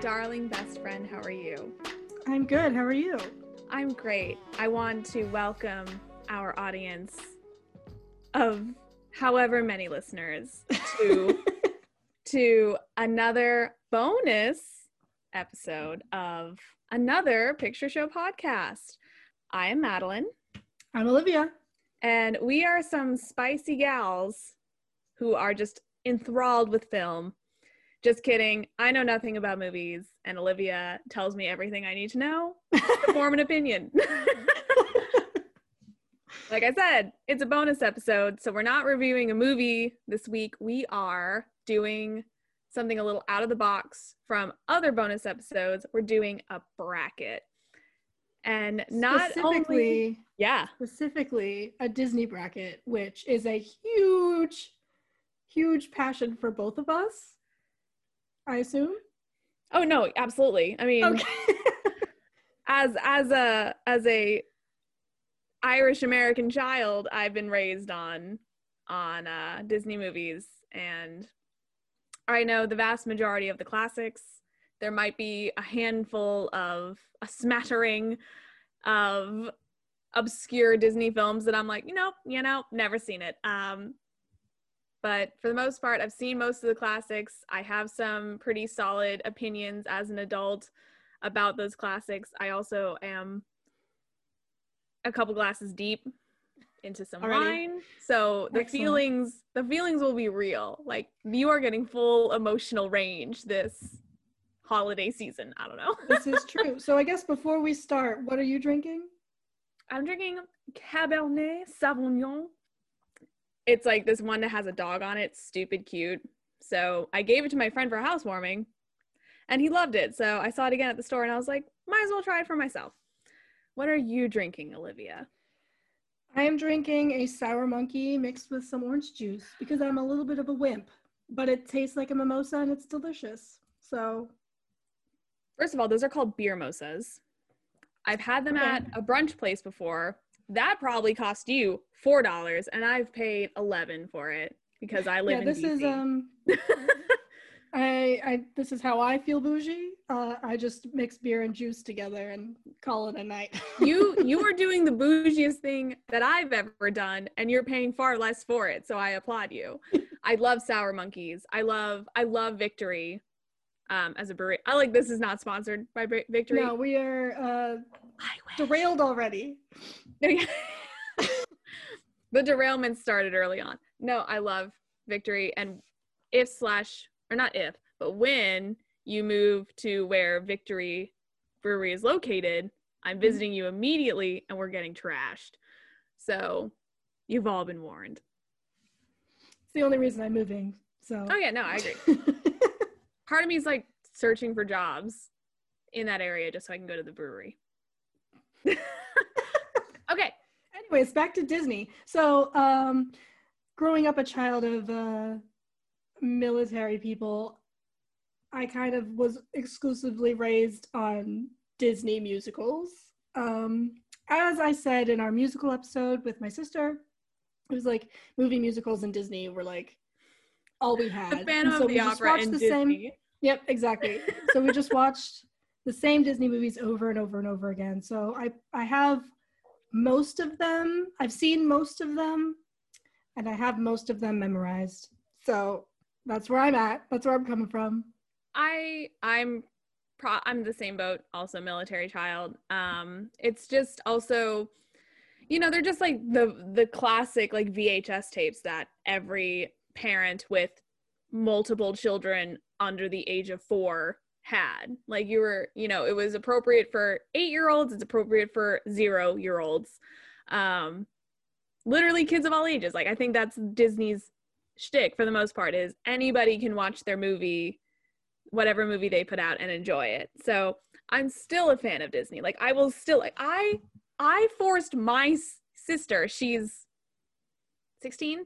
darling best friend. How are you? I'm good. How are you? I'm great. I want to welcome our audience of however many listeners to to another bonus episode of another picture show podcast. I am Madeline I'm Olivia. and we are some spicy gals who are just enthralled with film. Just kidding. I know nothing about movies and Olivia tells me everything I need to know to form an opinion. like I said, it's a bonus episode, so we're not reviewing a movie this week. We are doing something a little out of the box from other bonus episodes. We're doing a bracket. And not only yeah, specifically a Disney bracket, which is a huge, huge passion for both of us. I assume. Oh no, absolutely. I mean, Okay. as as a as a Irish American child, I've been raised on on uh, Disney movies, and I know the vast majority of the classics. There might be a handful of a smattering of obscure Disney films that I'm like, you know, you know, never seen it. Um, but for the most part, I've seen most of the classics. I have some pretty solid opinions as an adult about those classics. I also am a couple glasses deep into some Already? wine. So the Excellent. feelings the feelings will be real. Like you are getting full emotional range this holiday season. I don't know. this is true. So I guess before we start, what are you drinking? I'm drinking Cabernet Sauvignon. It's like this one that has a dog on it, stupid cute. So I gave it to my friend for housewarming and he loved it. So I saw it again at the store and I was like, might as well try it for myself. What are you drinking, Olivia? I am drinking a sour monkey mixed with some orange juice because I'm a little bit of a wimp, but it tastes like a mimosa and it's delicious. So First of all, those are called beer mosas. I've had them Okay. at a brunch place before. That probably cost you four dollars, and I've paid eleven for it because I live yeah, in this DC. is um I, I this is how I feel bougie. Uh, I just mix beer and juice together and call it a night. you you are doing the bougiest thing that I've ever done, and you're paying far less for it. So I applaud you. I love sour monkeys. I love I love Victory. Um, as a brewery, I like this is not sponsored by Victory. no, we are uh, derailed already. the derailment started early on. No, I love Victory, and if slash or not if, but when you move to where Victory Brewery is located, I'm mm-hmm. visiting you immediately, and we're getting trashed. So you've all been warned. It's the only reason I'm moving. So Oh yeah, no, I agree. Part of me is like searching for jobs in that area just so I can go to the brewery. Anyways, back to Disney. So, um, growing up a child of uh, military people, I kind of was exclusively raised on Disney musicals. Um, as I said in our musical episode with my sister, it was like movie musicals and Disney were like all we had. The Phantom so of we the just Opera watched and the Disney. same Yep, exactly. so we just watched the same Disney movies over and over and over again. So I I have most of them. I've seen most of them and I have most of them memorized. So that's where I'm at. That's where I'm coming from. I I'm pro- I'm the same boat, also military child. Um, it's just also, you know, they're just like the the classic like VHS tapes that every parent with multiple children under the age of four had. Like you were, you know, it was appropriate for eight year olds. It's appropriate for zero year olds. Um, literally kids of all ages. Like I think that's Disney's shtick for the most part is anybody can watch their movie whatever movie they put out and enjoy it. So I'm still a fan of Disney. Like I will still like I I forced my sister, she's 16.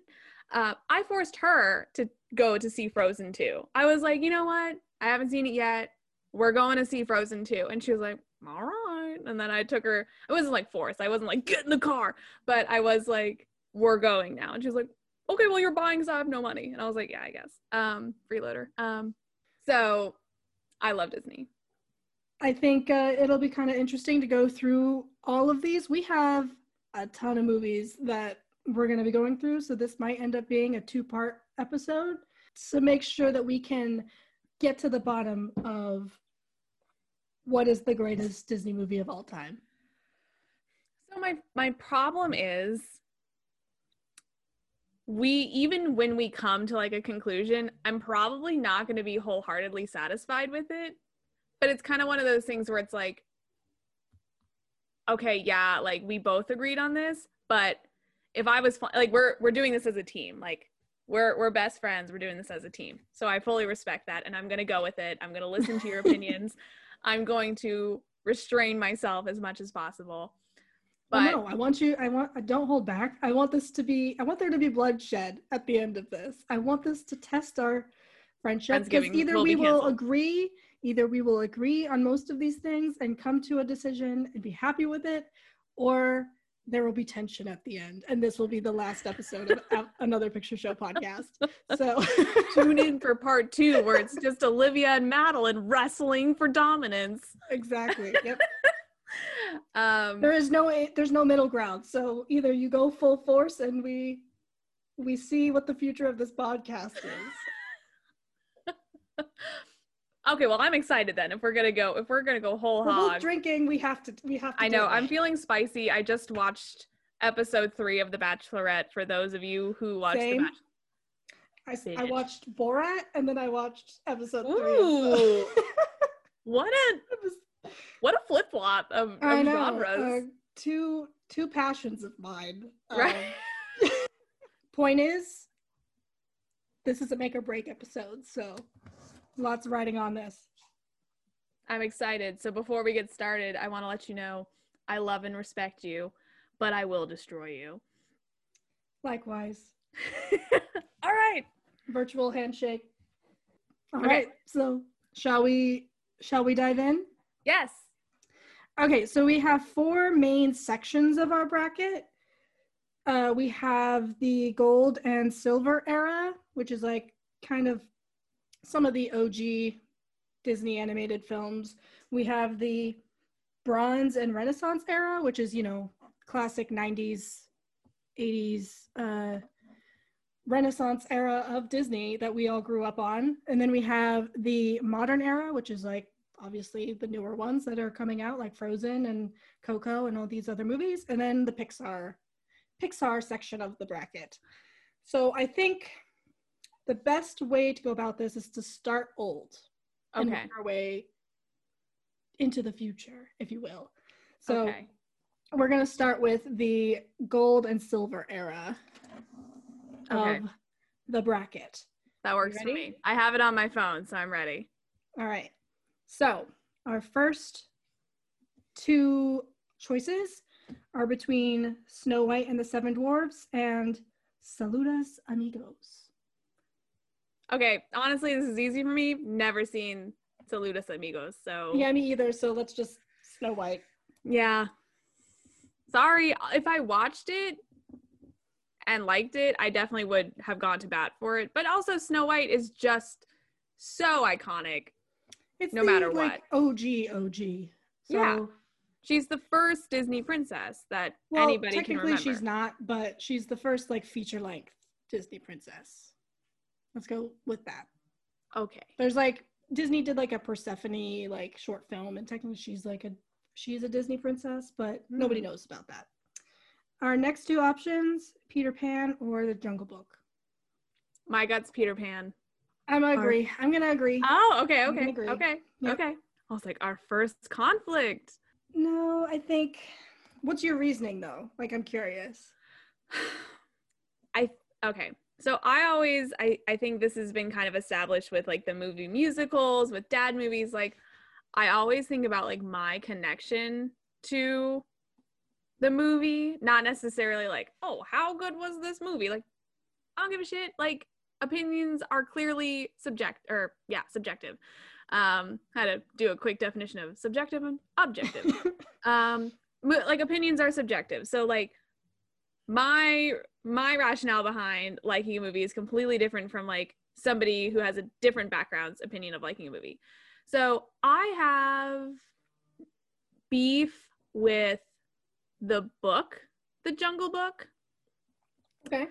Uh, I forced her to go to see Frozen 2. I was like, you know what? I haven't seen it yet. We're going to see Frozen 2. And she was like, all right. And then I took her, I wasn't like forced. I wasn't like, get in the car. But I was like, we're going now. And she was like, okay, well, you're buying, so I have no money. And I was like, yeah, I guess. Um, freeloader. Um, so I love Disney. I think uh, it'll be kind of interesting to go through all of these. We have a ton of movies that we're going to be going through, so this might end up being a two part episode to make sure that we can get to the bottom of what is the greatest Disney movie of all time. So my my problem is we even when we come to like a conclusion, I'm probably not going to be wholeheartedly satisfied with it. But it's kind of one of those things where it's like okay, yeah, like we both agreed on this, but if I was like we're we're doing this as a team, like we're we're best friends, we're doing this as a team. So I fully respect that and I'm going to go with it. I'm going to listen to your opinions. I'm going to restrain myself as much as possible. Oh, but well, no, I want you. I want. I don't hold back. I want this to be. I want there to be bloodshed at the end of this. I want this to test our friendship because either will we will agree, either we will agree on most of these things and come to a decision and be happy with it, or there will be tension at the end, and this will be the last episode of another picture show podcast. So tune in for part two, where it's just Olivia and Madeline wrestling for dominance. Exactly. Yep um, there is no there's no middle ground. So either you go full force and we we see what the future of this podcast is. okay, well I'm excited then. If we're gonna go, if we're gonna go whole we're hog, drinking, we have to we have to. I know. I'm feeling spicy. I just watched episode three of The Bachelorette. For those of you who watched Same. The Bachelorette. I, I watched Borat and then I watched episode Ooh. three. what a what a flip flop of, of genres. Uh, two two passions of mine. Right. Um, point is, this is a make or break episode, so lots of writing on this. I'm excited. So before we get started, I want to let you know I love and respect you, but I will destroy you. Likewise. All right. Virtual handshake. All okay. right. So shall we shall we dive in? Yes. Okay, so we have four main sections of our bracket. Uh, we have the gold and silver era, which is like kind of some of the OG Disney animated films. We have the bronze and renaissance era, which is, you know, classic 90s, 80s, uh, renaissance era of Disney that we all grew up on. And then we have the modern era, which is like obviously the newer ones that are coming out like Frozen and Coco and all these other movies and then the Pixar Pixar section of the bracket. So I think the best way to go about this is to start old okay. and work our way into the future, if you will. So okay. we're going to start with the gold and silver era okay. of the bracket. That works for me. I have it on my phone, so I'm ready. All right. So our first two choices are between Snow White and the Seven Dwarfs and Saludos Amigos. Okay, honestly, this is easy for me. Never seen Saludos Amigos, so yeah, me either. So let's just Snow White. Yeah. Sorry, if I watched it and liked it, I definitely would have gone to bat for it. But also, Snow White is just so iconic. It's no the, matter like, what. OG, OG. So, yeah. She's the first Disney princess that well, anybody can remember. Technically, she's not, but she's the first like feature length Disney princess. Let's go with that. Okay. There's like Disney did like a Persephone like short film, and technically she's like a she's a Disney princess, but mm. nobody knows about that. Our next two options: Peter Pan or The Jungle Book. My gut's Peter Pan. I'm gonna agree. I'm gonna agree. Oh, okay, okay, okay, yep. okay. I was like, our first conflict. No, I think. What's your reasoning though? Like, I'm curious. I okay. So I always I I think this has been kind of established with like the movie musicals with dad movies. Like, I always think about like my connection to the movie, not necessarily like, oh, how good was this movie? Like, I don't give a shit. Like, opinions are clearly subject or yeah subjective um had to do a quick definition of subjective and objective um like opinions are subjective so like my my rationale behind liking a movie is completely different from like somebody who has a different background's opinion of liking a movie So I have beef with the book, The Jungle Book. Okay.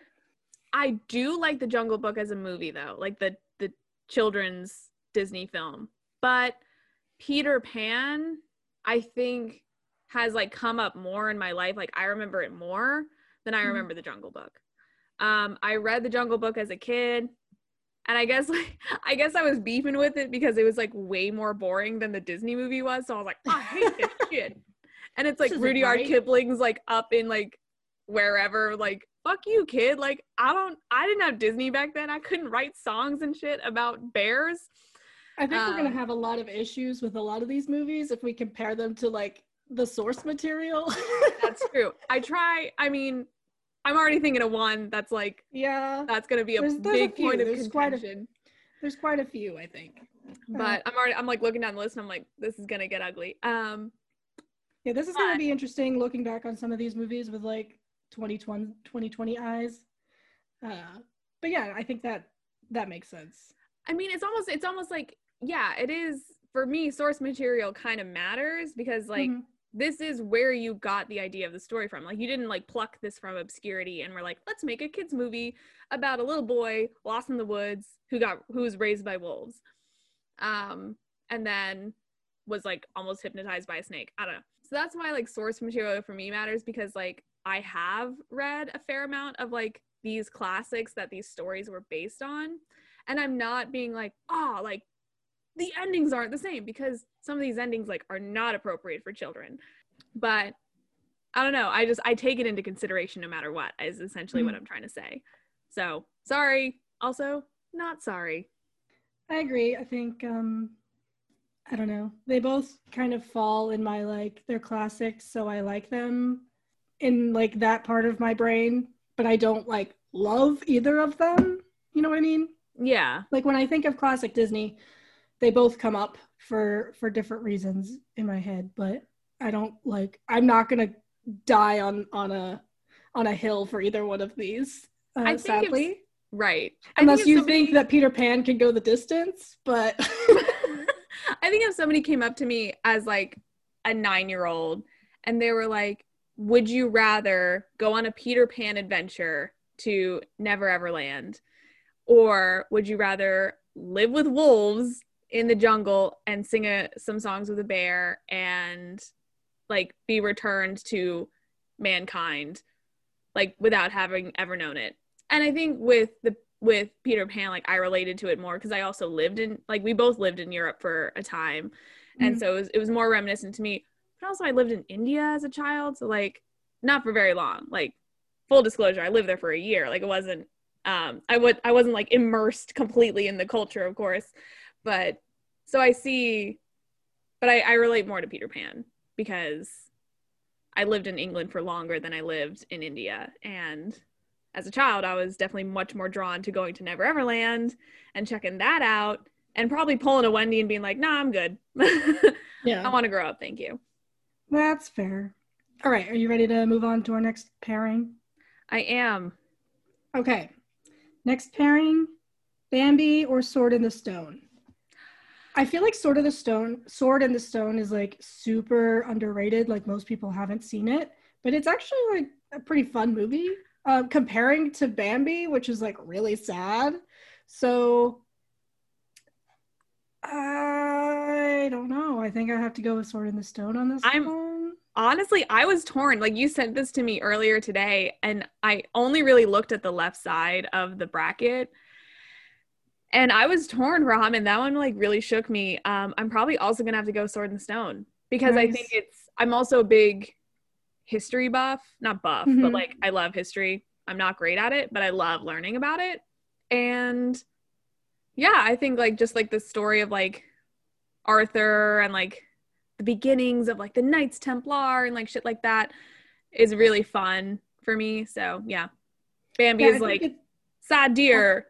I do like The Jungle Book as a movie though, like the the children's Disney film. But Peter Pan, I think has like come up more in my life. Like I remember it more than I Mhm. remember The Jungle Book. Um I read The Jungle Book as a kid. And I guess like I guess I was beefing with it because it was like way more boring than the Disney movie was. So I was like, I hate this shit. And it's like Rudyard right. Kipling's like up in like wherever, like, fuck you, kid. Like, I don't I didn't have Disney back then. I couldn't write songs and shit about bears. I think we're Um, gonna have a lot of issues with a lot of these movies if we compare them to like the source material. That's true. I try, I mean, I'm already thinking of one that's like yeah. that's gonna be a There's- there's big few. point of There's quite a- There's quite a few, I think. but I'm already I'm like looking down the list and I'm like, this is gonna get ugly. Um Yeah, this is gonna be interesting looking back on some of these movies with like 2020, 2020 eyes. Uh, but yeah, I think that that makes sense. I mean, it's almost it's almost like yeah, it is for me. Source material kind of matters because like Mhm. This is where you got the idea of the story from. Like you didn't like pluck this from obscurity and we're like, let's make a kids movie about a little boy lost in the woods who got who was raised by wolves, um, and then was like almost hypnotized by a snake. I don't know. So that's why like source material for me matters because like I have read a fair amount of like these classics that these stories were based on, and I'm not being like, oh, like the endings aren't the same because some of these endings like are not appropriate for children but i don't know i just i take it into consideration no matter what is essentially what Mhm. i'm trying to say so sorry also not sorry I agree. I think um, I don't know. They both kind of fall in my like they're classics, so I like them in like that part of my brain, but I don't like love either of them. You know what I mean? yeah like when I think of classic Disney, they both come up for for different reasons in my head, but I don't like I'm not gonna die on on a on a hill for either one of these. Uh, I think if sadly, right unless if you somebody- think that Peter Pan can go the distance, but I think if somebody came up to me as like a nine year old and they were like, Would you rather go on a Peter Pan adventure to Never Ever Land? Or would you rather live with wolves in the jungle and sing a, some songs with a bear and like be returned to mankind like without having ever known it? And I think with the with Peter Pan, like I related to it more because I also lived in like we both lived in Europe for a time, and Mhm. so it was, it was more reminiscent to me. But also, I lived in India as a child, so like not for very long. Like full disclosure, I lived there for a year. Like it wasn't um I would I wasn't like immersed completely in the culture, of course, but so I see, but I, I relate more to Peter Pan because I lived in England for longer than I lived in India, and as a child, I was definitely much more drawn to going to Never Ever Land and checking that out, and probably pulling a Wendy and being like, "Nah, I'm good. yeah. I want to grow up, thank you." that's fair. All right, are you ready to move on to our next pairing? I am. Okay, next pairing: Bambi or Sword in the Stone. I feel like Sword of the Stone, Sword in the Stone is like super underrated. Like most people haven't seen it, but it's actually like a pretty fun movie. Um, comparing to Bambi, which is like really sad. So I don't know. I think I have to go with Sword in the Stone on this I'm- one. Honestly, I was torn. Like you sent this to me earlier today, and I only really looked at the left side of the bracket. And I was torn, Ramen. That one like really shook me. Um, I'm probably also gonna have to go Sword and Stone because I think it's. I'm also a big history buff, not buff, but Mhm. like I love history. I'm not great at it, but I love learning about it. And yeah, I think like just like the story of like Arthur and like the beginnings of like the Knights Templar and like shit like that is really fun for me. So yeah, Bambi Yeah, is like sad deer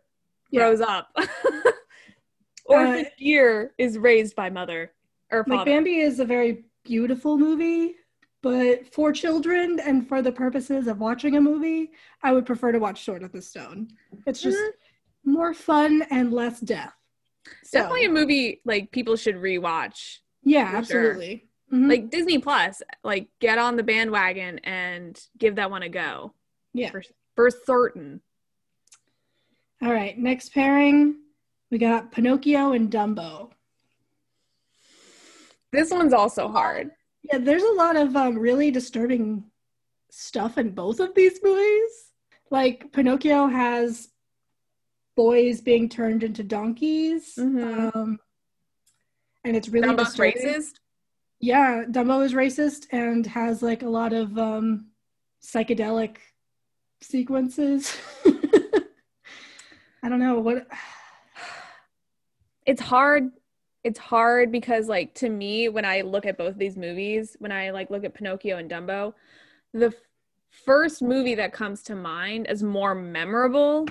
Yeah. grows up. Orphan deer is raised by mother or like father. Bambi is a very beautiful movie, but for children and for the purposes of watching a movie, I would prefer to watch Sword of the Stone. It's just Mhm. more fun and less death. So, Definitely a movie like people should rewatch. yeah, for sure. absolutely. Mhm. Like Disney Plus, like get on the bandwagon and give that one a go. yeah. For, for certain. All right, next pairing, we got Pinocchio and Dumbo. This one's also hard. Yeah, there's a lot of um, really disturbing stuff in both of these movies. Like Pinocchio has boys being turned into donkeys, Mhm. um, and it's really Dumbo's disturbing. racist. Yeah, Dumbo is racist and has like a lot of um, psychedelic sequences. I don't know what. it's hard it's hard because like to me when i look at both these movies when i like look at pinocchio and dumbo the f- first movie that comes to mind is more memorable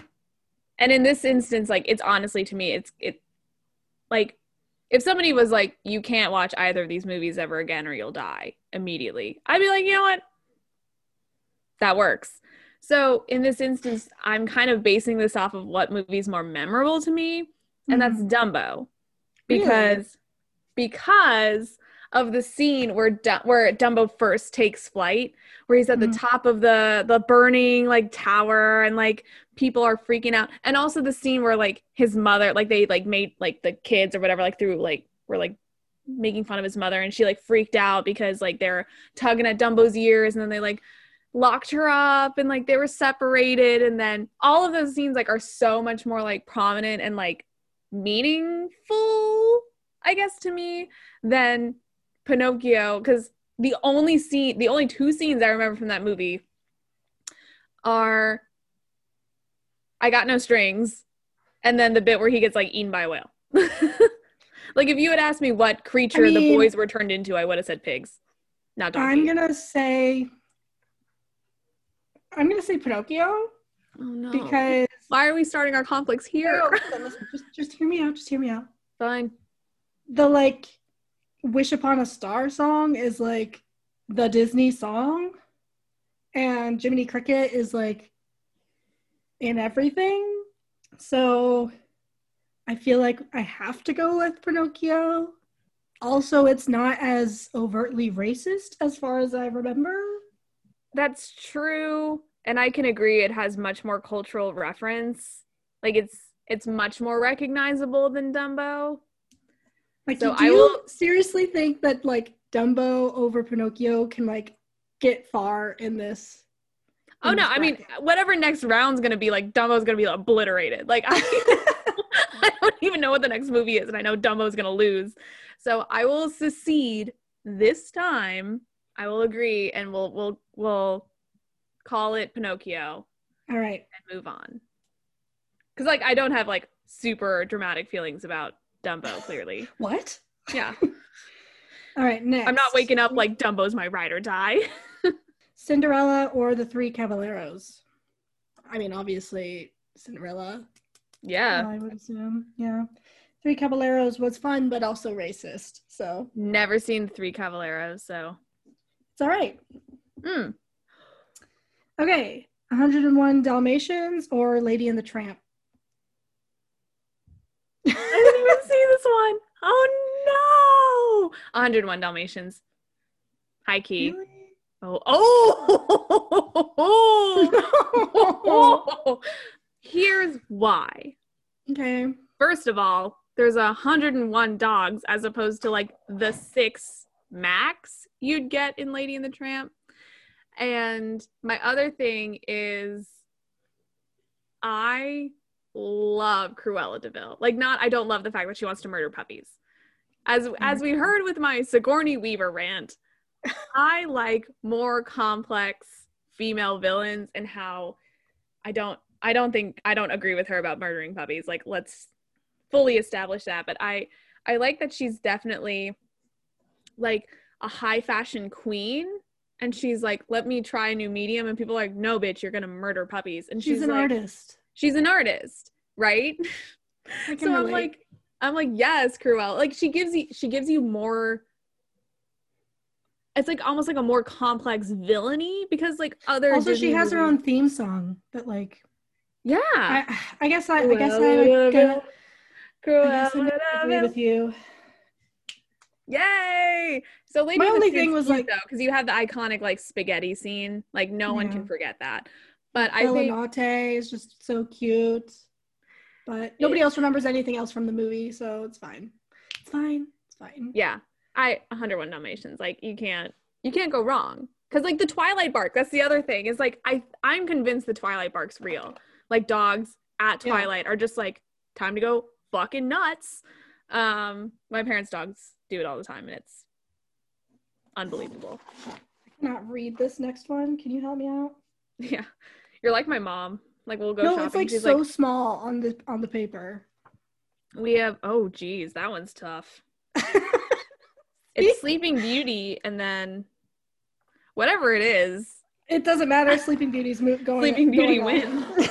and in this instance like it's honestly to me it's it like if somebody was like you can't watch either of these movies ever again or you'll die immediately i'd be like you know what that works so in this instance i'm kind of basing this off of what movie's more memorable to me and that's Dumbo Really? because because of the scene where Du- where Dumbo first takes flight where he's at Mhm. the top of the the burning like tower and like people are freaking out and also the scene where like his mother like they like made like the kids or whatever like through like were like making fun of his mother and she like freaked out because like they're tugging at Dumbo's ears and then they like locked her up and like they were separated and then all of those scenes like are so much more like prominent and like meaningful i guess to me than pinocchio because the only scene the only two scenes i remember from that movie are i got no strings and then the bit where he gets like eaten by a whale like if you had asked me what creature the mean- boys were turned into i would have said pigs not donkey. I'm gonna say. I'm gonna say Pinocchio oh no because why are we starting our conflicts here No, just, just hear me out. Just hear me out. fine The like "Wish Upon a Star" song is like the Disney song, and Jiminy Cricket is like in everything. So I feel like I have to go with Pinocchio. Also, it's not as overtly racist as far as I remember. That's true. And I can agree it has much more cultural reference. Like it's it's much more recognizable than Dumbo. Like, So do I you will- seriously think that like Dumbo over Pinocchio can like get far in this? Oh in no, this I mean whatever next round's gonna be like Dumbo's gonna be obliterated. Like I, I don't even know what the next movie is, and I know Dumbo's gonna lose. So I will secede this time. I will agree and we'll we'll we'll call it Pinocchio All right. and move on. Cause like I don't have like super dramatic feelings about Dumbo, clearly. What? Yeah. All right. Next. I'm not waking up like Dumbo's my ride or die. Cinderella or the Three Caballeros. I mean, obviously Cinderella. yeah. I would assume. Yeah. Three Caballeros was fun, but also racist. So Never seen Three Caballeros, so it's all right. Hmm. Okay. 101 Dalmatians or Lady and the Tramp. I didn't even see this one. Oh no. 101 Dalmatians. High key. Really? Oh. Oh. Here's why. okay. First of all, there's a 101 dogs as opposed to like the six max you'd get in Lady and the Tramp. And my other thing is I love Cruella de Vil. Like not I don't love the fact that she wants to murder puppies. As as we mm-hmm. heard with my Sigourney Weaver rant, I like more complex female villains and how I don't I don't think I don't agree with her about murdering puppies. Like let's fully establish that, but I I like that she's definitely like a high fashion queen and she's like let me try a new medium and people are like no bitch you're going to murder puppies and She's, she's, an like, artist. she's an artist, right? So I'm like I'm like yes, Cruella. Like she gives you she gives you more it's like almost like a more complex villainy because like other also, she Disney has her own theme song that, like, yeah I, I guess I, I guess I would go, guess I Cruella agree with you. Yay! So Lady My the only thing was, like- though, because you have the iconic like spaghetti scene. Like no one can forget that. But I think Notte is just so cute. But nobody else remembers anything else from the movie, so it's fine. It's fine. It's fine. yeah, I 101 Dalmatians. Like you can't you can't go wrong. Cause like the Twilight bark, that's the other thing. Is like I I'm convinced the Twilight bark's real. Like dogs at Yeah. Twilight are just like time to go fucking nuts. Um, my parents' dogs do it all the time, and it's unbelievable. I cannot read this next one. Can you help me out? Yeah, you're like my mom. Like we'll go no, shopping. it's like She's so like, small on the on the paper. we have. Oh, geez, that one's tough. It's Sleeping Beauty, and then whatever it is, it doesn't matter. Sleeping Beauty's mo- going. Sleeping Beauty going on.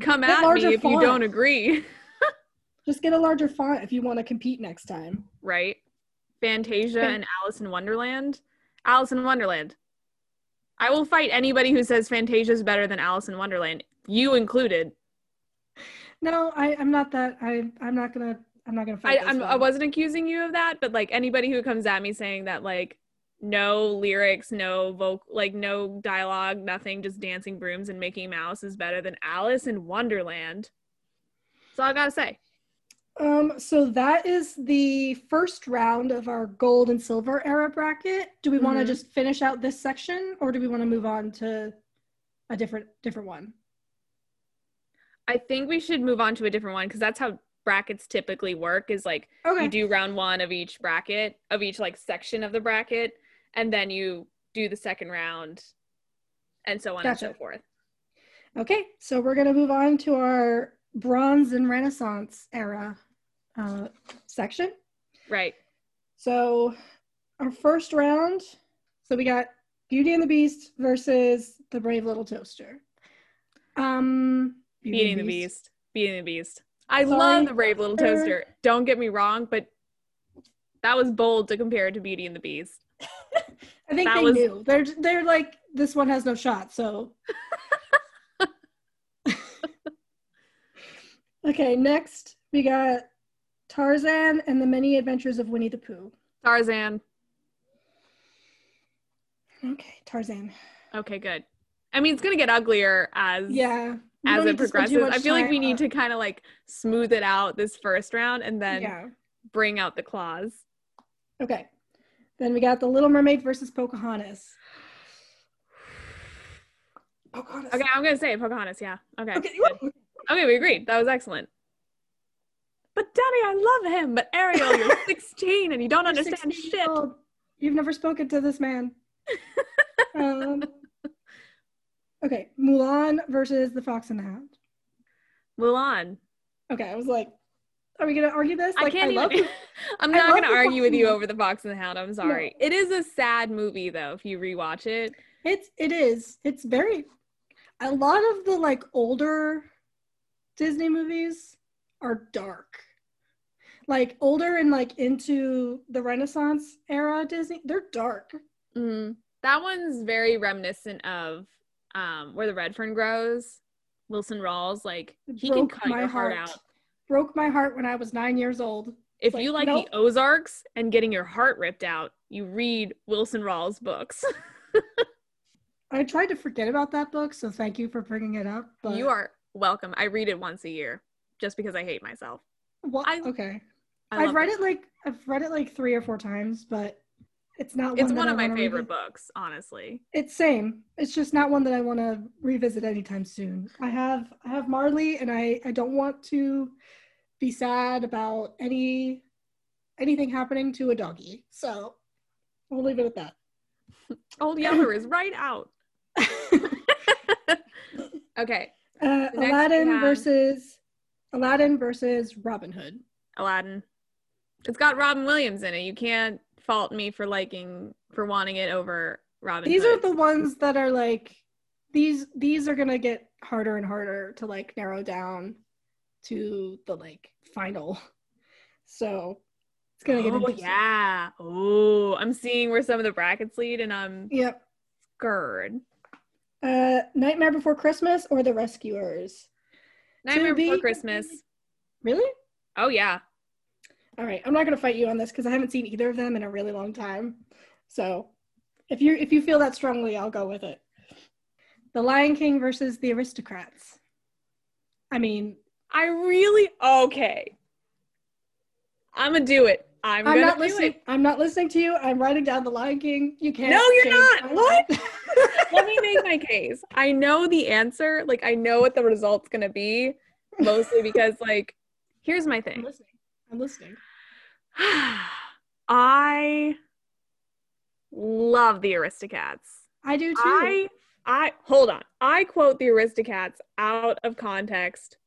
come at me if you don't agree. Just get a larger font if you want to compete next time. right? Fantasia Fan- and Alice in Wonderland. Alice in Wonderland. I will fight anybody who says Fantasia is better than Alice in Wonderland, you included. No, I, I'm not that. I, I'm not gonna. I'm not gonna fight. this I'm, I wasn't accusing you of that, but like anybody who comes at me saying that like no lyrics, no vocal, like no dialogue, nothing, just dancing brooms and Mickey Mouse is better than Alice in Wonderland. That's all I gotta say. Um, so that is the first round of our gold and silver era bracket. Do we want to just finish out this section, or do we want to move on to a different different one? I think we should move on to a different one because that's how brackets typically work. Is like Okay. you do round one of each bracket of each like section of the bracket, and then you do the second round, and so on and so forth. Okay, so we're gonna move on to our Bronze and Renaissance era uh, section. Right. So our first round, so we got Beauty and the Beast versus The Brave Little Toaster. Um, Beauty Beating and the Beast. Beating the Beast. I Sorry, love the Brave Little Toaster. Toaster. Don't get me wrong, but that was bold to compare it to Beauty and the Beast. I think That they was- knew. They're they're like this one has no shot. So okay, next we got Tarzan and the Many Adventures of Winnie the Pooh. Tarzan. Okay, Tarzan. Okay, good. I mean, it's gonna get uglier as Yeah. as it need to spend too progresses. I feel like we need to kind of like smooth it out this first round and then Yeah. bring out the claws. Okay. Then we got the Little Mermaid versus Pocahontas. Pocahontas. Okay, I'm gonna say Pocahontas. Yeah. Okay. Okay. good. Okay, we agreed. That was excellent. But Daddy, I love him. But Ariel, you're 16 and you don't understand shit. old. You've never spoken to this man. um, okay, Mulan versus the Fox and the Hound. Mulan. Okay, I was like, are we gonna argue this? I Like, can't love even. I'm not gonna argue with you over the Fox and the Hound. I'm sorry. It is a sad movie though. If you rewatch it, It's it is. It's very. A lot of the like older Disney movies are dark. Like older and like into the Renaissance era Disney, they're dark. mm, that one's very reminiscent of um, where the red fern grows. Wilson Rawls, like he can cut my your heart heart. out. Broke my heart when I was nine years old. If like, you like nope. the Ozarks and getting your heart ripped out, you read Wilson Rawls books. I tried to forget about that book, so thank you for bringing it up. But you are welcome. I read it once a year just because I hate myself. What? I- okay. I I've read those it like I've read it like three or four times, but it's not. It's one, one that of I my favorite books, honestly. It's same. It's just not one that I want to revisit anytime soon. I have I have Marley, and I I don't want to be sad about any anything happening to a doggy. So we'll leave it at that. Old Yeller is right out. Okay, uh, Aladdin have- versus Aladdin versus Robin Hood. Aladdin. It's got Robin Williams in it. You can't fault me for liking for wanting it over Robin. These are the ones that are like these these are gonna get harder and harder to like narrow down to the like final. So it's gonna get Oh interesting. yeah. Oh, I'm seeing where some of the brackets lead, and I'm Yep. scared. Uh Nightmare Before Christmas or The Rescuers. Nightmare be Before Christmas. Really? Oh yeah. All right. I'm not gonna fight you on this because I haven't seen either of them in a really long time. So if you if you feel that strongly, I'll go with it. The Lion King versus the Aristocats. I mean, I really okay. I'm gonna do it. I'm, I'm not listening. it. I'm not listening to you. I'm writing down the Lion King. You can't. No, you're not. What? Let me make my case. I know the answer. Like I know what the result's gonna be, mostly because like, here's my I'm thing. I'm listening. I love the Aristocats. I do too. I I hold on. I quote the Aristocats out of context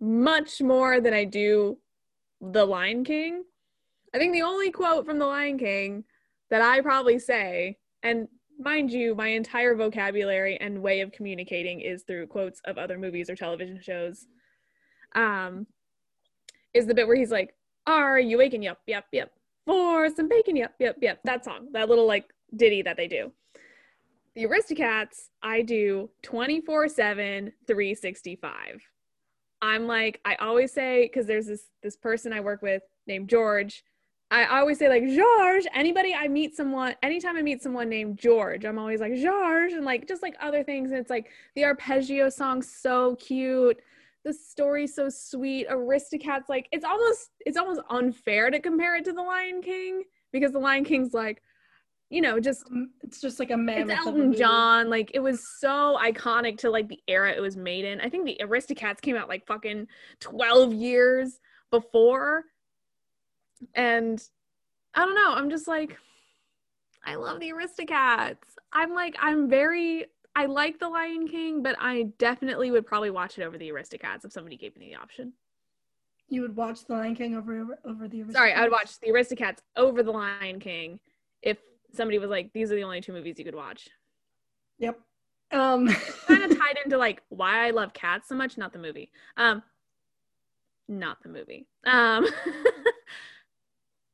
much more than I do the Lion King. I think the only quote from the Lion King that I probably say, and mind you, my entire vocabulary and way of communicating is through quotes of other movies or television shows. Um, is the bit where he's like, "Are you waking? Yep, yep, yep. For some bacon? Yep, yep, yep." That song, that little like ditty that they do. The Aristocats, I do 24 7, 365. I'm like, I always say, because there's this this person I work with named George. I always say like George. Anybody I meet someone, anytime I meet someone named George, I'm always like George, and like just like other things. And it's like the arpeggio song's so cute, the story's so sweet. Aristocats, like it's almost it's almost unfair to compare it to the Lion King because the Lion King's like, you know, just Um, It's just like a mammoth. it's Elton. John. Like it was so iconic to like the era it was made in. I think the Aristocats came out like fucking 12 years before. And I don't know, I'm just like I love the Aristocats. I'm like I'm very I like the Lion King, but I definitely would probably watch it over the Aristocats if somebody gave me the option. You would watch The Lion King over over the. Aristocats. Sorry, I would watch the Aristocats over the Lion King if somebody was like, these are the only two movies you could watch. Yep. Um. kind of tied into like why I love cats so much, not the movie. Um not the movie. Um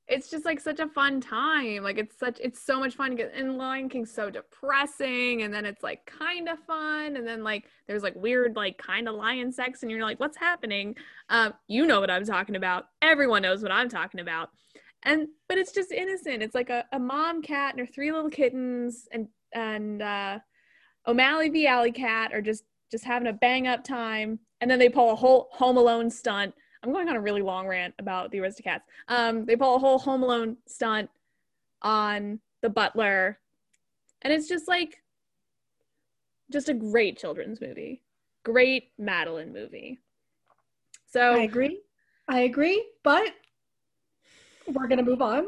it's just like such a fun time. Like it's such it's so much fun to get and Lion King's so depressing and then it's like kind of fun and then like there's like weird like kind of lion sex and you're like what's happening? Um you know what I'm talking about. Everyone knows what I'm talking about. And but it's just innocent. It's like a, a mom cat and her three little kittens and and uh O'Malley the Alley Cat are just just having a bang up time, and then they pull a whole Home Alone stunt. I'm going on a really long rant about the Aristocats. Um, they pull a whole Home Alone stunt on the butler, and it's just like just a great children's movie, great Madeline movie. So I agree. I agree, but we're gonna move on,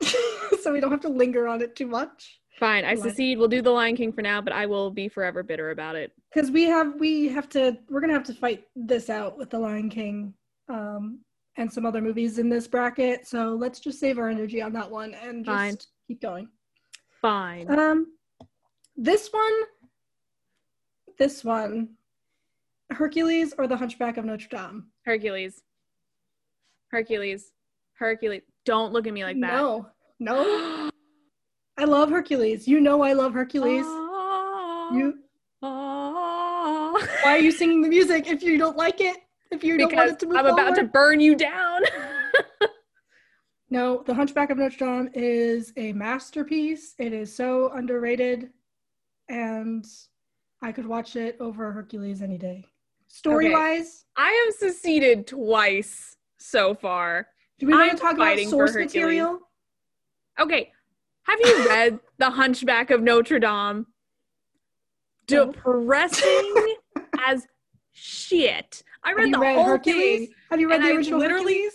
so we don't have to linger on it too much. fine, I secede. We'll do the Lion King for now, but I will be forever bitter about it. Because we have we have to we're gonna have to fight this out with the Lion King, um, and some other movies in this bracket. So let's just save our energy on that one and just Fine. keep going. Fine. Um, this one, this one, Hercules or the Hunchback of Notre Dame. Hercules. Hercules. Hercules. Don't look at me like that. No, no, I love Hercules. You know I love Hercules. You ah. why are you singing the music if you don't like it? If you don't want because it to move I'm about to burn you down. No, The Hunchback of Notre Dame is a masterpiece. It is so underrated, and I could watch it over Hercules any day. Story wise, I have seceded twice so far. do we want I'm to talk about source material? Okay. Have you read The Hunchback of Notre Dame? Depressing as shit. I read the read whole Hercules? thing. Have you read the I original literally- Hercules?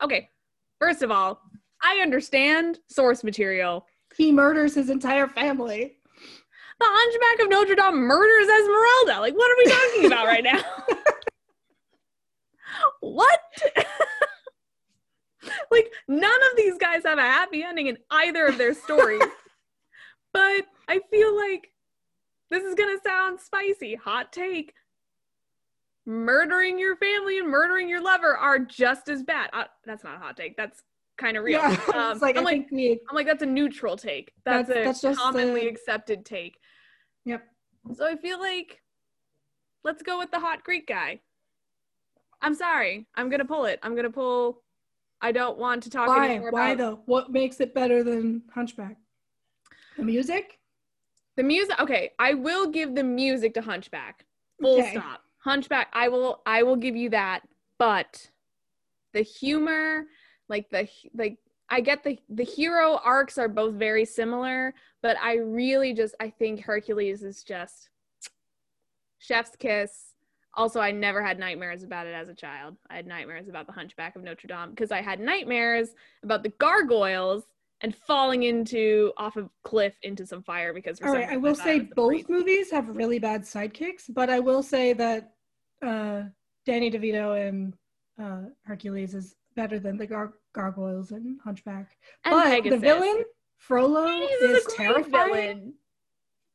Okay. First of all, I understand source material. He murders his entire family. The Hunchback of Notre Dame murders Esmeralda. Like, what are we talking about right now? what? like, none of these guys have a happy ending in either of their stories. but I feel like this is going to sound spicy. Hot take. Murdering your family and murdering your lover are just as bad. Uh, that's not a hot take. That's kind of real. Yeah, Um, like I'm I like, we. I'm like, that's a neutral take. That's, That's- a that's commonly the- accepted take. Yep. So I feel like let's go with the hot Greek guy. I'm sorry. I'm gonna pull it. I'm gonna pull. I don't want to talk Why? anymore Why about though? What makes it better than Hunchback? The music? the music. Okay, I will give the music to Hunchback. Full Okay. stop. Hunchback. I will. I will give you that. But the humor, like the like, I get the the hero arcs are both very similar, but I really just I think Hercules is just chef's kiss. Also, I never had nightmares about it as a child. I had nightmares about the Hunchback of Notre Dame because I had nightmares about the gargoyles and falling into off of cliff into some fire because All some I will say it was a both movies have really bad sidekicks, but I will say that uh, Danny DeVito and uh, Hercules is better than the gar- gargoyles and Hunchback. And but Pegasus. the villain Frollo Hades is, is, terrifying. villain.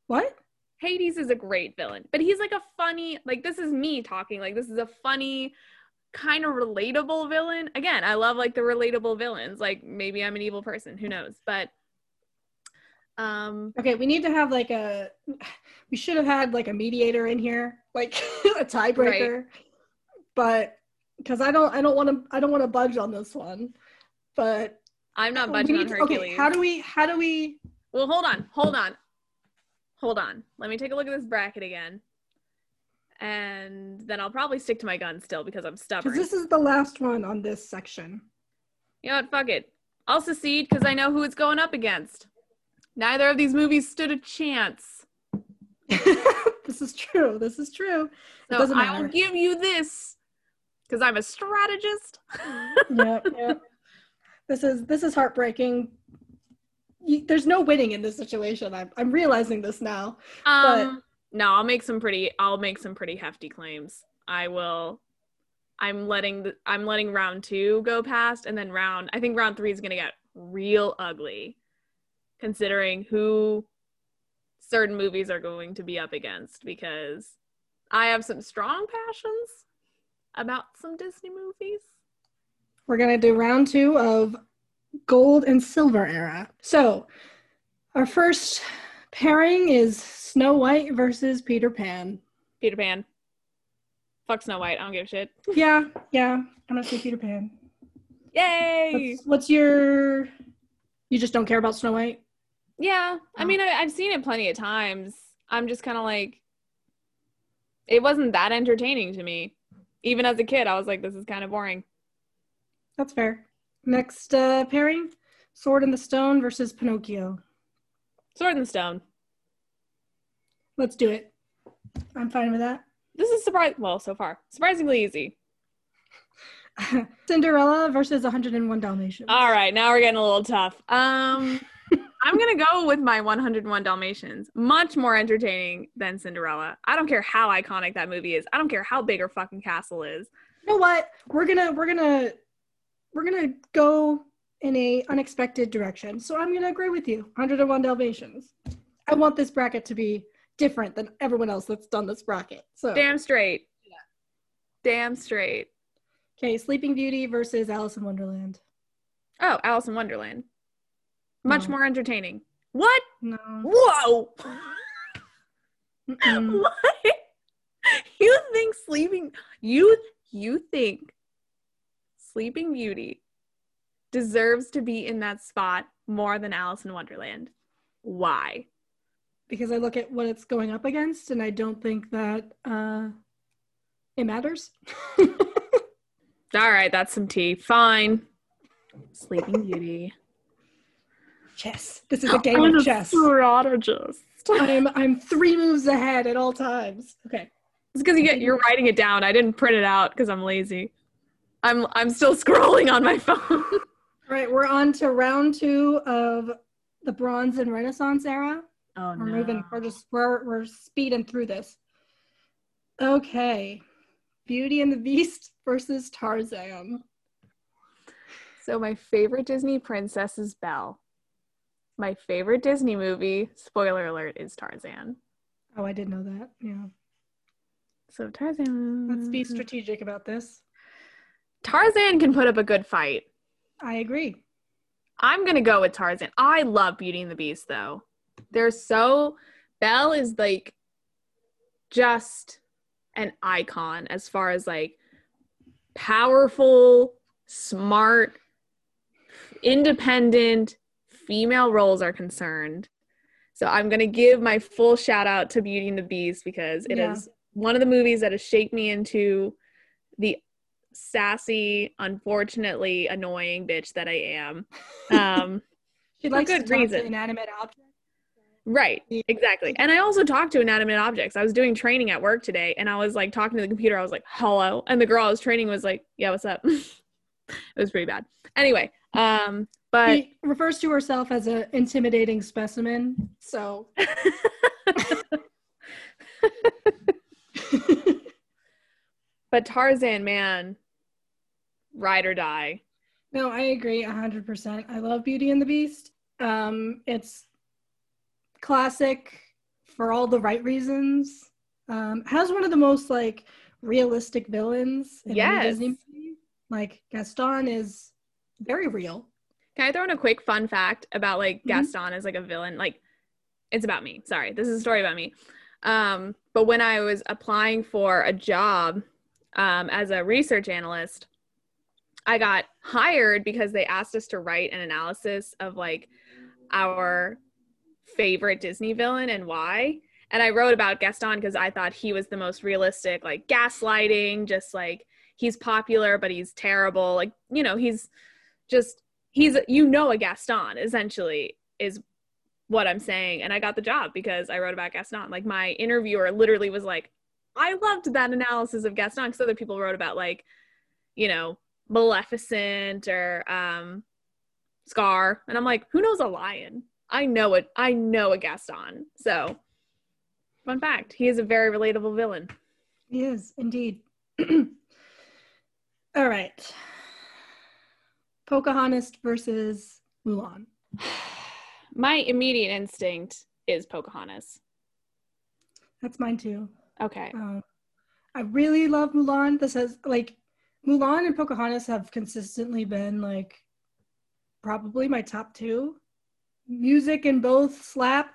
What? Hades is a great villain, but he's like a funny, like this is me talking, like this is a funny, kind of relatable villain. Again, I love like the relatable villains. Like maybe I'm an evil person, who knows? But um Okay, we need to have like a. We should have had like a mediator in here, like a tiebreaker, but because I don't, I don't want to, I don't want to budge on this one. But I'm not budging on Hercules. Okay, how do we, how do we? well, hold on, hold on, hold on. Let me take a look at this bracket again, and then I'll probably stick to my gun still because I'm stubborn. Because this is the last one on this section. You know what? Fuck it. I'll secede because I know who it's going up against. Neither of these movies stood a chance. this is true. This is true. So I will give you this because I'm a strategist. yep, yep. This is this is heartbreaking. You, there's no winning in this situation. I'm I'm realizing this now. um, no, I'll make some pretty. I'll make some pretty hefty claims. I will. I'm letting the, I'm letting round two go past, and then round. I think round three is gonna get real ugly, considering who certain movies are going to be up against. Because I have some strong passions about some Disney movies. We're gonna do round two of gold and silver era. So our first pairing is Snow White versus Peter Pan. Peter Pan. Fuck Snow White. I don't give a shit. Yeah, yeah. I'm gonna say Peter Pan. Yay! What's, what's your? You just don't care about Snow White? Yeah, I Oh. mean, I, I've seen it plenty of times. I'm just kind of like, it wasn't that entertaining to me. Even as a kid, I was like, this is kind of boring. That's fair. Next uh, pairing, Sword in the Stone versus Pinocchio. Sword the Stone. Let's do it. I'm fine with that. This is surprise. Well, so far, surprisingly easy. Cinderella versus 101 Dalmatians. All right, now we're getting a little tough. Um, I'm gonna go with my 101 Dalmatians. Much more entertaining than Cinderella. I don't care how iconic that movie is. I don't care how big her fucking castle is. You know what? We're gonna we're gonna we're gonna go in a unexpected direction. So I'm gonna agree with you. 101 Dalmatians. I want this bracket to be different than everyone else that's done this bracket. So Damn straight. Yeah. Damn straight. okay, Sleeping Beauty versus Alice in Wonderland. Oh, Alice in Wonderland. Much No. more entertaining. What? No. Whoa! What? You think Sleeping you you think Sleeping Beauty deserves to be in that spot more than Alice in Wonderland? Why? because I look at what it's going up against, and I don't think that uh, it matters. All right, that's some tea. Fine. Sleeping Beauty. chess. This is a game of chess. strategist. I'm I'm three moves ahead at all times. Okay. It's because you get you're writing it down. I didn't print it out because I'm lazy. I'm I'm still scrolling on my phone. All right, we're on to round two of the Bronze and Renaissance era. Oh no. We're moving. We're just we're we're speeding through this. Okay, Beauty and the Beast versus Tarzan. So my favorite Disney princess is Belle. My favorite Disney movie, spoiler alert, is Tarzan. Oh, I did know that. Yeah. So Tarzan. Let's be strategic about this. Tarzan can put up a good fight. I agree. I'm gonna go with Tarzan. I love Beauty and the Beast though. They're so Belle is like just an icon as far as like powerful, smart, independent female roles are concerned. So I'm going to give my full shout out to Beauty and the Beast because it Yeah. is one of the movies that has shaped me into the sassy, unfortunately annoying bitch that I am. Um, She likes good to talk reason. to inanimate objects. right, exactly. And I also talk to inanimate objects. I was doing training at work today and I was like talking to the computer. I was like, hello. And the girl I was training was like, yeah, what's up? it was pretty bad. Anyway, um, but She refers to herself as an intimidating specimen. So but Tarzan, man, ride or die. no, I agree hundred percent. I love Beauty and the Beast. Um, it's classic for all the right reasons. Um, has one of the most like realistic villains in Yes. Disney movie. Like Gaston is very real. Can I throw in a quick fun fact about like Mhm. Gaston as like a villain? Like it's about me. Sorry. This is a story about me. Um, but when I was applying for a job um, as a research analyst, I got hired because they asked us to write an analysis of like our favorite Disney villain and why. And I wrote about Gaston because I thought he was the most realistic, like gaslighting, just like he's popular, but he's terrible. Like, you know, he's just, he's, you know, a Gaston essentially is what I'm saying. And I got the job because I wrote about Gaston. Like, my interviewer literally was like, I loved that analysis of Gaston because other people wrote about, like, you know, Maleficent or um, Scar. And I'm like, who knows a lion? I know it. I know a Gaston. So, fun fact, he is a very relatable villain. He is indeed. All right. Pocahontas versus Mulan. My immediate instinct is Pocahontas. That's mine too. Okay. Um, I really love Mulan. This has like Mulan and Pocahontas have consistently been like probably my top two. Music in both slap,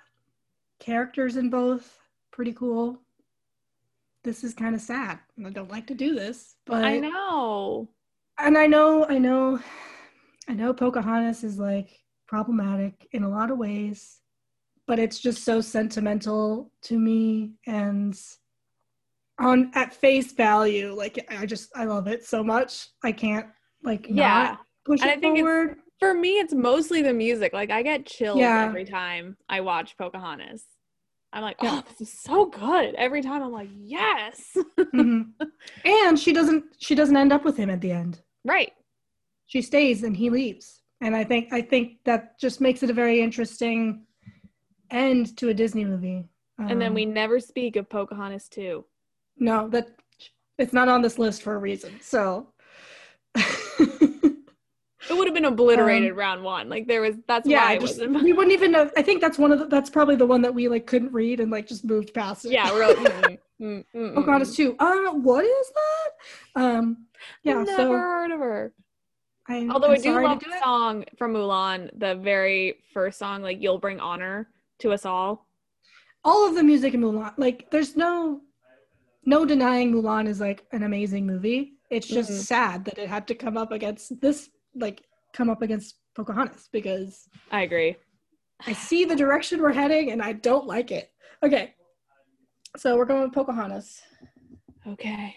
characters in both pretty cool. This is kind of sad. I don't like to do this, but I know. and I know, I know, I know Pocahontas is like problematic in a lot of ways, but it's just so sentimental to me and on at face value, like I just I love it so much. I can't like Yeah. not push And I it think it's- forward. For me, it's mostly the music. Like, I get chills Yeah. every time I watch Pocahontas. I'm like, Yeah. oh, this is so good. Every time I'm like, yes. Mhm. And she doesn't she doesn't end up with him at the end. right. She stays and he leaves. And I think I think that just makes it a very interesting end to a Disney movie. And then Um, we never speak of Pocahontas too. No, that it's not on this list for a reason. So It would have been obliterated round one. Like there was that's Um, yeah, why I just, we wouldn't even know. I think that's one of the, that's probably the one that we like couldn't read and like just moved past it. yeah, we're like, mm, mm, mm, mm, Pocahontas mm. too. Uh, what is that? Um, yeah. Never So heard of her. I, Although I'm i do love do the song from Mulan, the very first song, like "You'll Bring Honor to Us All." all of the music in Mulan. Like, there's no no denying Mulan is like an amazing movie. It's just Mhm. sad that it had to come up against this, like, come up against Pocahontas because I agree. I see the direction we're heading and I don't like it. Okay. So we're going with Pocahontas. Okay.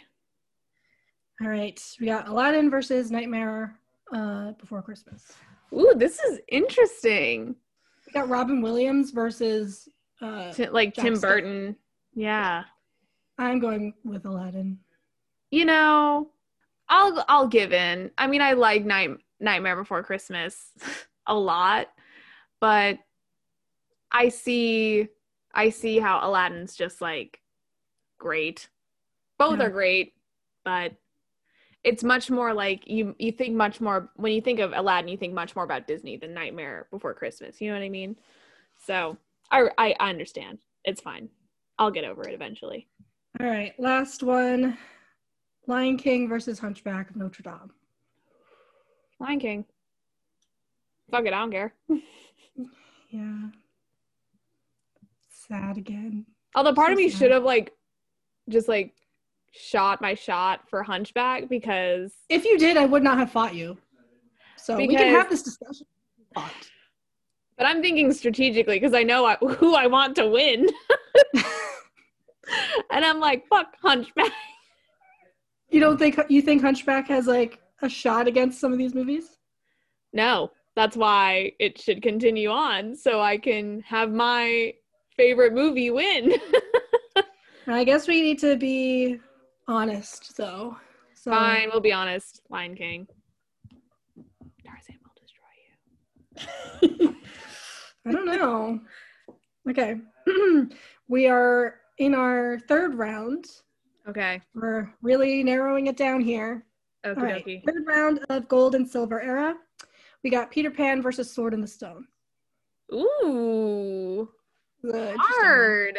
All right. We got Aladdin versus Nightmare uh, Before Christmas. Ooh, this is interesting. We got Robin Williams versus uh, Ti- like Jack Tim Burton. Yeah. I'm going with Aladdin. You know, I'll I'll give in. I mean, I like Night Nightmare Before Christmas a lot, but I see I see how Aladdin's just like great. Both Yeah. are great, but it's much more like you you think much more when you think of Aladdin, you think much more about Disney than Nightmare Before Christmas. You know what I mean? So I I, I understand. It's fine. I'll get over it eventually. All right. Last one Lion King versus Hunchback of Notre Dame. Lion King. Fuck it, I don't care. Yeah. Sad again. Although part So of me should have like just like shot my shot for Hunchback because If you did, I would not have fought you. So we can have this discussion. But I'm thinking strategically because I know I, who I want to win. and I'm like, fuck Hunchback. You don't think you think Hunchback has like a shot against some of these movies? No, that's why it should continue on so I can have my favorite movie win. I guess we need to be honest, though. So Fine, we'll be honest. Lion King. Tarzan will destroy you. I don't know. Okay, we are in our third round. Okay. We're really narrowing it down here. All right, third round of gold and silver era. We got Peter Pan versus Sword in the Stone. Ooh. One. Hard.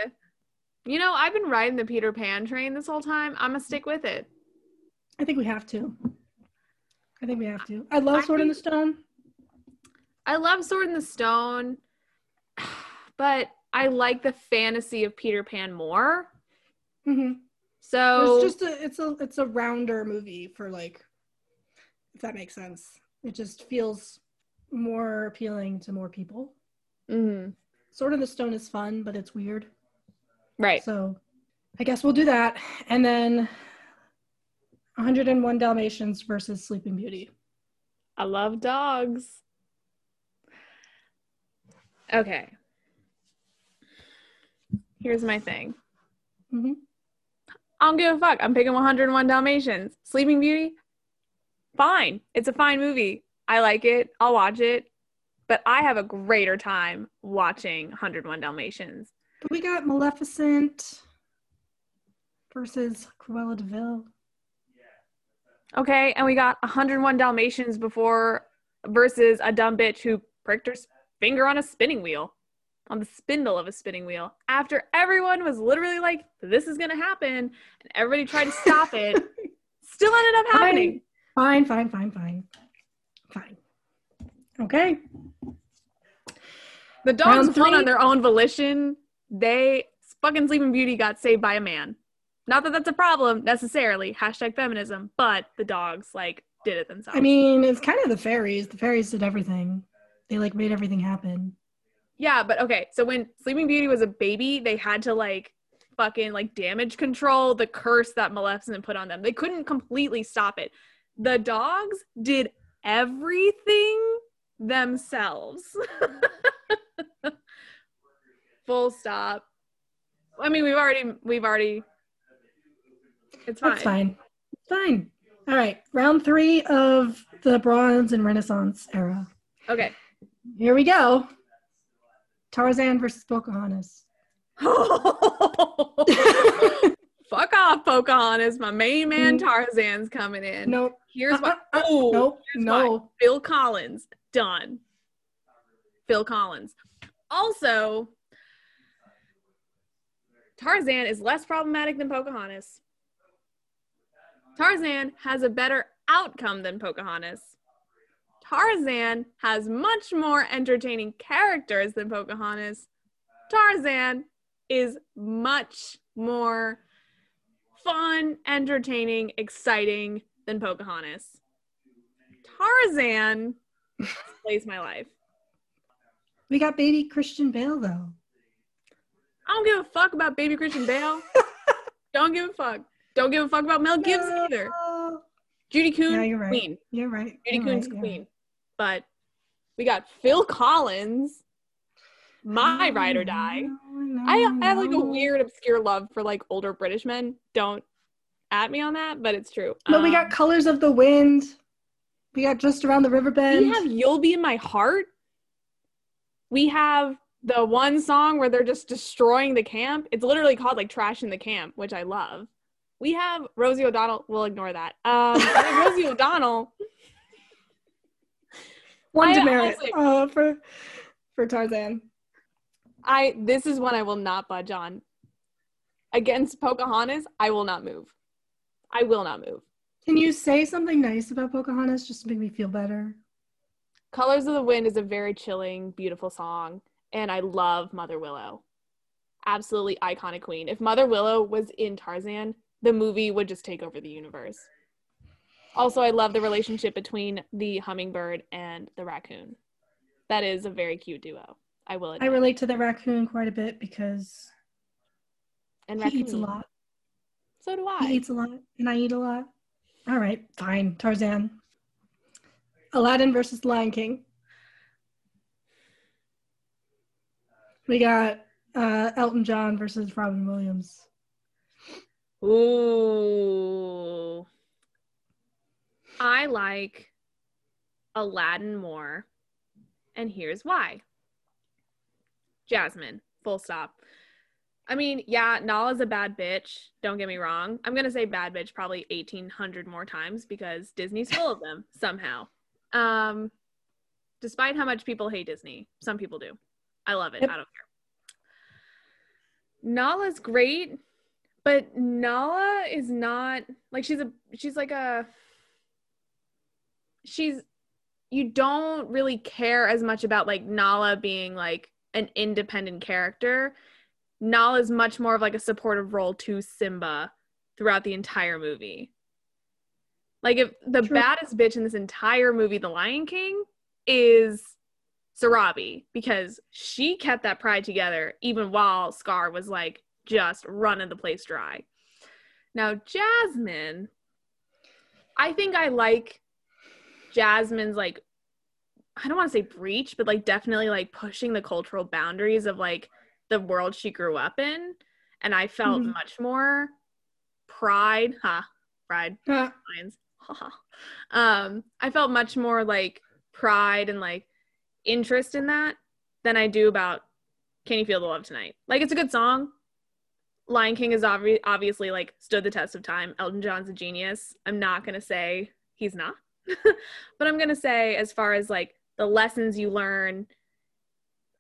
You know, I've been riding the Peter Pan train this whole time. I'm gonna stick with it. I think we have to. I think we have to. I love I Sword in the Stone. I love Sword in the Stone, but I like the fantasy of Peter Pan more. hmm So it's just a it's a it's a rounder movie for like if that makes sense. It just feels more appealing to more people. Mhm. Sword in the Stone is fun, but it's weird. right. So I guess we'll do that. And then 101 Dalmatians versus Sleeping Beauty. I love dogs. Okay. Here's my thing. hmm I don't give a fuck. I'm picking 101 Dalmatians. Sleeping Beauty, fine. It's a fine movie. I like it. I'll watch it. But I have a greater time watching 101 Dalmatians. But we got Maleficent versus Cruella de Vil. Okay, and we got 101 Dalmatians before versus a dumb bitch who pricked her finger on a spinning wheel, on the spindle of a spinning wheel. After everyone was literally like, "This is gonna happen," and everybody tried to stop it, still ended up happening. Fine, fine, fine, fine. Fine. Okay. The dogs won on their own volition. They fucking Sleeping Beauty got saved by a man. Not that that's a problem necessarily. Hashtag feminism, but the dogs like did it themselves. I mean, it's kind of the fairies. The fairies did everything. They like made everything happen. Yeah, but okay. So when Sleeping Beauty was a baby, they had to like fucking like damage control the curse that Maleficent put on them. They couldn't completely stop it. The dogs did everything themselves. Full stop. I mean, we've already we've already it's fine. That's fine. Fine. All right. Round three of the Bronze and Renaissance era. Okay. Here we go. Tarzan versus Pocahontas. Fuck off, Pocahontas. My main man Mm. Tarzan's coming in. no. Here's what. Uh, uh, oh, no. here's No. Phil Collins. Done. Phil Collins. Also, Tarzan is less problematic than Pocahontas. Tarzan has a better outcome than Pocahontas. Tarzan has much more entertaining characters than Pocahontas. Tarzan is much more fun, entertaining, exciting than Pocahontas. Tarzan plays my life. We got baby Christian Bale though. I don't give a fuck about baby Christian Bale. don't give a fuck. Don't give a fuck about Mel Gibson either. No. Judy Kuhn, Yeah, you're right. queen. You're right. Judy You're Kuhn's right, you're queen. But we got Phil Collins, my ride or die. No, I, no, I have like a weird, obscure love for like older British men. Don't at me on that, but it's true. But we Um, got Colors of the Wind. We got Just Around the River Bend. we have You'll Be in My Heart. We have the one song where they're just destroying the camp. It's literally called like Trashin' the Camp, which I love. We have Rosie O'Donnell. We'll ignore that. Um, Rosie O'Donnell. One demerit honestly- uh, for for Tarzan. I this is one I will not budge on. Against Pocahontas, I will not move. I will not move. Can you say something nice about Pocahontas just to make me feel better? Colors of the Wind is a very chilling, beautiful song, and I love Mother Willow. Absolutely iconic queen. If Mother Willow was in Tarzan, the movie would just take over the universe. Also, I love the relationship between the hummingbird and the raccoon. That is a very cute duo. I will I relate to the raccoon quite a bit because and he eats a lot. So do I. He I. eats a lot, and I eat a lot. All right, fine. Tarzan. Aladdin versus Lion King. We got uh, Elton John versus Robin Williams. Ooh. I like Aladdin more. And here's why. Jasmine, full stop. I mean, yeah, Nala's a bad bitch. Don't get me wrong. I'm going to say bad bitch probably 1800 more times because Disney's full of them somehow. Um despite how much people hate Disney, some people do. I love it. Yep. I don't care. Nala's great, but Nala is not like she's a she's like a she's you don't really care as much about like Nala being like an independent character. Nala is much more of like a supportive role to Simba throughout the entire movie. Like if the True. baddest bitch in this entire movie, The Lion King, is Sarabi because she kept that pride together even while Scar was like just running the place dry. Now, Jasmine, I think I like Jasmine's like I don't want to say breach, but like definitely like pushing the cultural boundaries of like the world she grew up in. And I felt Mhm. much more pride, huh? Pride Uh, lions. um, I felt much more like pride and like interest in that than I do about Can You Feel the Love Tonight? Like it's a good song. Lion King is obvi- obviously like stood the test of time. Elton John's a genius. I'm not gonna say he's not, but I'm gonna say as far as like the lessons you learn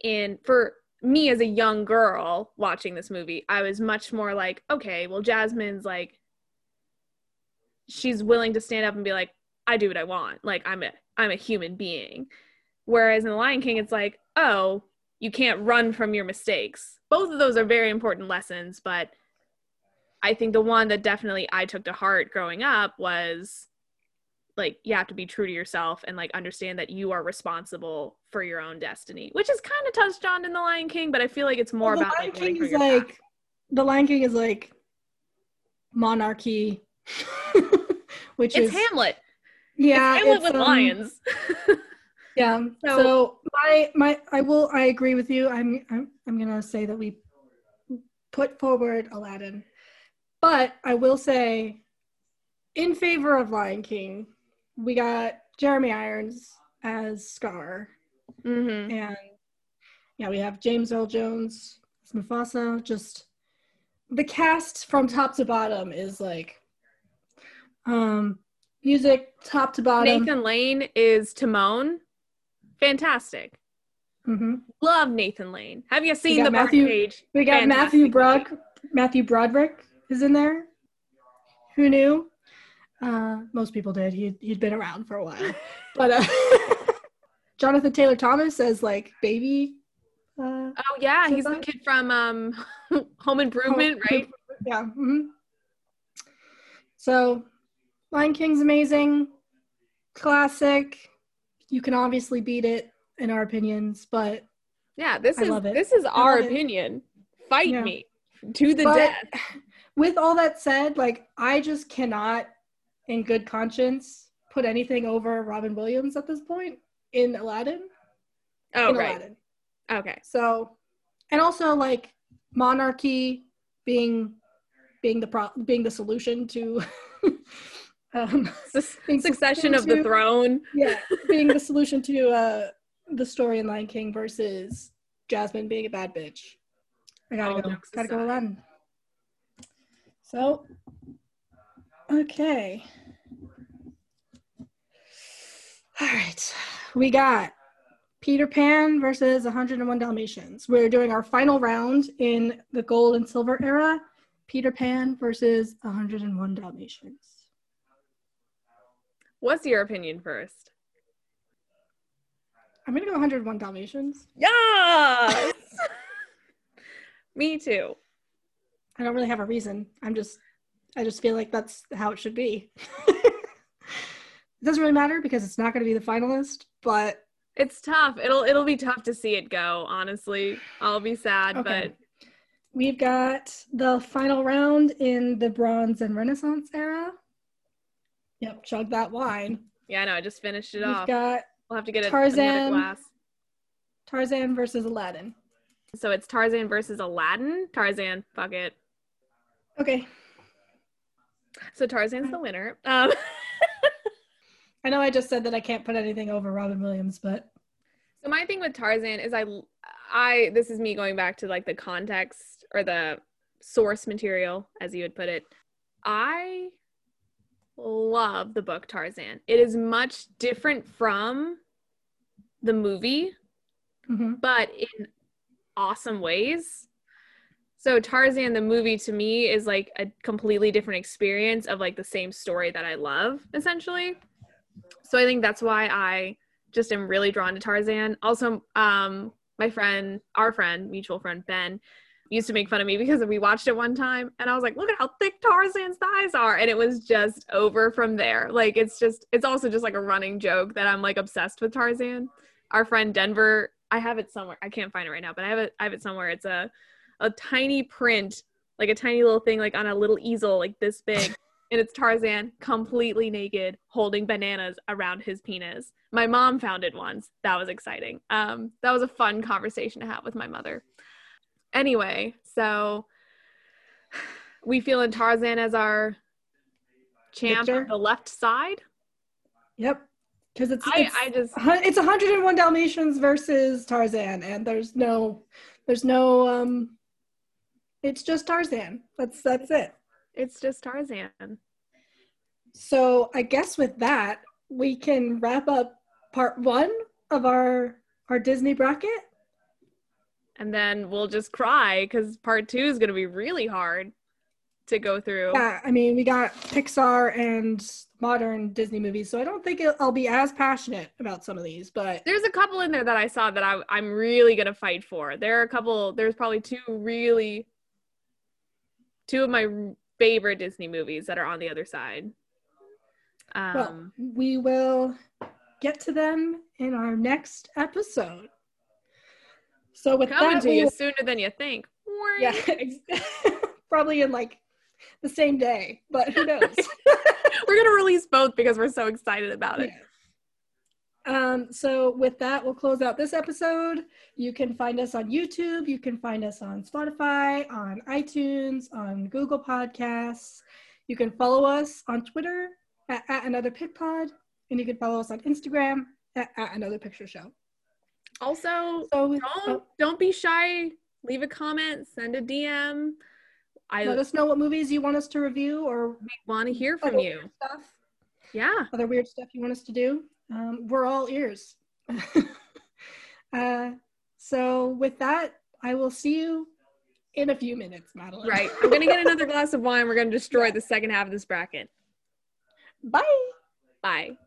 in for me as a young girl watching this movie, I was much more like, okay, well Jasmine's like she's willing to stand up and be like i do what i want. Like i'm a i'm a human being. Whereas in the lion king it's like oh you can't run from your mistakes. Both of those are very important lessons but i think the one that definitely i took to heart growing up was like you have to be true to yourself and like understand that you are responsible for your own destiny which is kind of touched on in the lion king but i feel like it's more well, the about Lion like, King is like the Lion King is like monarchy, which it's is hamlet yeah, it's hamlet it's, with um, lions Yeah. So- So, my my I will I agree with you. I'm I'm I'm gonna say that we put forward Aladdin, but I will say, in favor of Lion King, we got Jeremy Irons as Scar, mm-hmm. and yeah, we have James Earl Jones as Mufasa. Just the cast from top to bottom is like, um, music top to bottom. Nathan Lane is Timon. Fantastic. Mm-hmm. Love Nathan Lane. Have you seen the Matthew-? We got Fantastic Matthew. Brock, Matthew Broderick is in there. Who knew? Uh, most people did. He he'd been around for a while, but uh, Jonathan Taylor Thomas as like baby. Uh, Oh yeah, he's the kid from um Home Improvement, right? Yeah. mhm. So, Lion King's amazing, classic. You can obviously beat it in our opinions, but Yeah, this I is this is our love it. opinion. Fight Yeah. me to the But- death. with all that said, like I just cannot, in good conscience, put anything over Robin Williams at this point in Aladdin. Oh in right. Aladdin. Okay. So, and also like monarchy being being the pro- being the solution to um Succession of the throne. yeah being the solution to uh the story in Lion King versus Jasmine being a bad bitch. I gotta All go. Gotta go. Aladdin. So, okay. All right, we got Peter Pan versus 101 Dalmatians. We're doing our final round in the gold and silver era. Peter Pan versus 101 Dalmatians. What's your opinion first? I'm gonna go 101 Dalmatians. Yes. Me too. I don't really have a reason. I'm just I just feel like that's how it should be. it doesn't really matter because it's not going to be the finalist, but It's tough. It'll it'll be tough to see it go, honestly. I'll be sad, Okay. we've got the final round in the Bronze and Renaissance era. Yep, chug that wine. yeah, I know, I just finished it We've off. got we'll have to get a, Tarzan. another glass. Tarzan versus Aladdin. So it's Tarzan versus Aladdin. Tarzan, fuck it. Okay, So Tarzan's the winner. Um I know I just said that I can't put anything over Robin Williams, but So my thing with Tarzan is I I this is me going back to like the context or the source material as you would put it. I love the book Tarzan. It is much different from the movie, mhm. but in awesome ways. So Tarzan the movie to me is like a completely different experience of like the same story that I love essentially. So I think that's why I just am really drawn to Tarzan. Also um my friend, our friend, mutual friend Ben used to make fun of me because we watched it one time and I was like, look at how thick Tarzan's thighs are. And it was just over from there. Like it's just it's also just like a running joke that I'm like obsessed with Tarzan. Our friend Denver, I have it somewhere. I can't find it right now, but I have it I have it somewhere. It's a a tiny print, like a tiny little thing like on a little easel like this big. And it's Tarzan completely naked holding bananas around his penis. My mom found it once. That was exciting. Um, that was a fun conversation to have with my mother. Anyway, so we feeling Tarzan as our champ Victor? on the left side. Yep, because it's I, it's, I just it's 101 Dalmatians versus Tarzan, and there's no there's no um, it's just Tarzan. That's that's it. it's just Tarzan. So I guess with that we can wrap up part one of our our Disney bracket. And then we'll just cry because part two is gonna be really hard to go through. Yeah, I mean we got Pixar and modern Disney movies, so I don't think I'll be as passionate about some of these, but There's a couple in there that I saw that I, I'm really gonna fight for. There are a couple. There's probably two really, two of my favorite Disney movies that are on the other side. Um, well, we will get to them in our next episode. So with coming that, to you will- sooner than you think. yeah, probably in like the same day, but who knows? we're gonna release both because we're so excited about it. Um, so with that, we'll close out this episode. You can find us on YouTube. You can find us on Spotify, on iTunes, on Google Podcasts. You can follow us on Twitter at, at another pick pod, and you can follow us on Instagram at, at another picture show. Also, So don't don't be shy. Leave a comment. Send a DM. I let us know what movies you want us to review or we want to hear from you. stuff. Yeah. Other weird stuff you want us to do. Um, we're all ears. uh, so with that, I will see you in a few minutes, Madeline. Right. I'm gonna get another glass of wine. We're gonna destroy the second half of this bracket. Bye. Bye.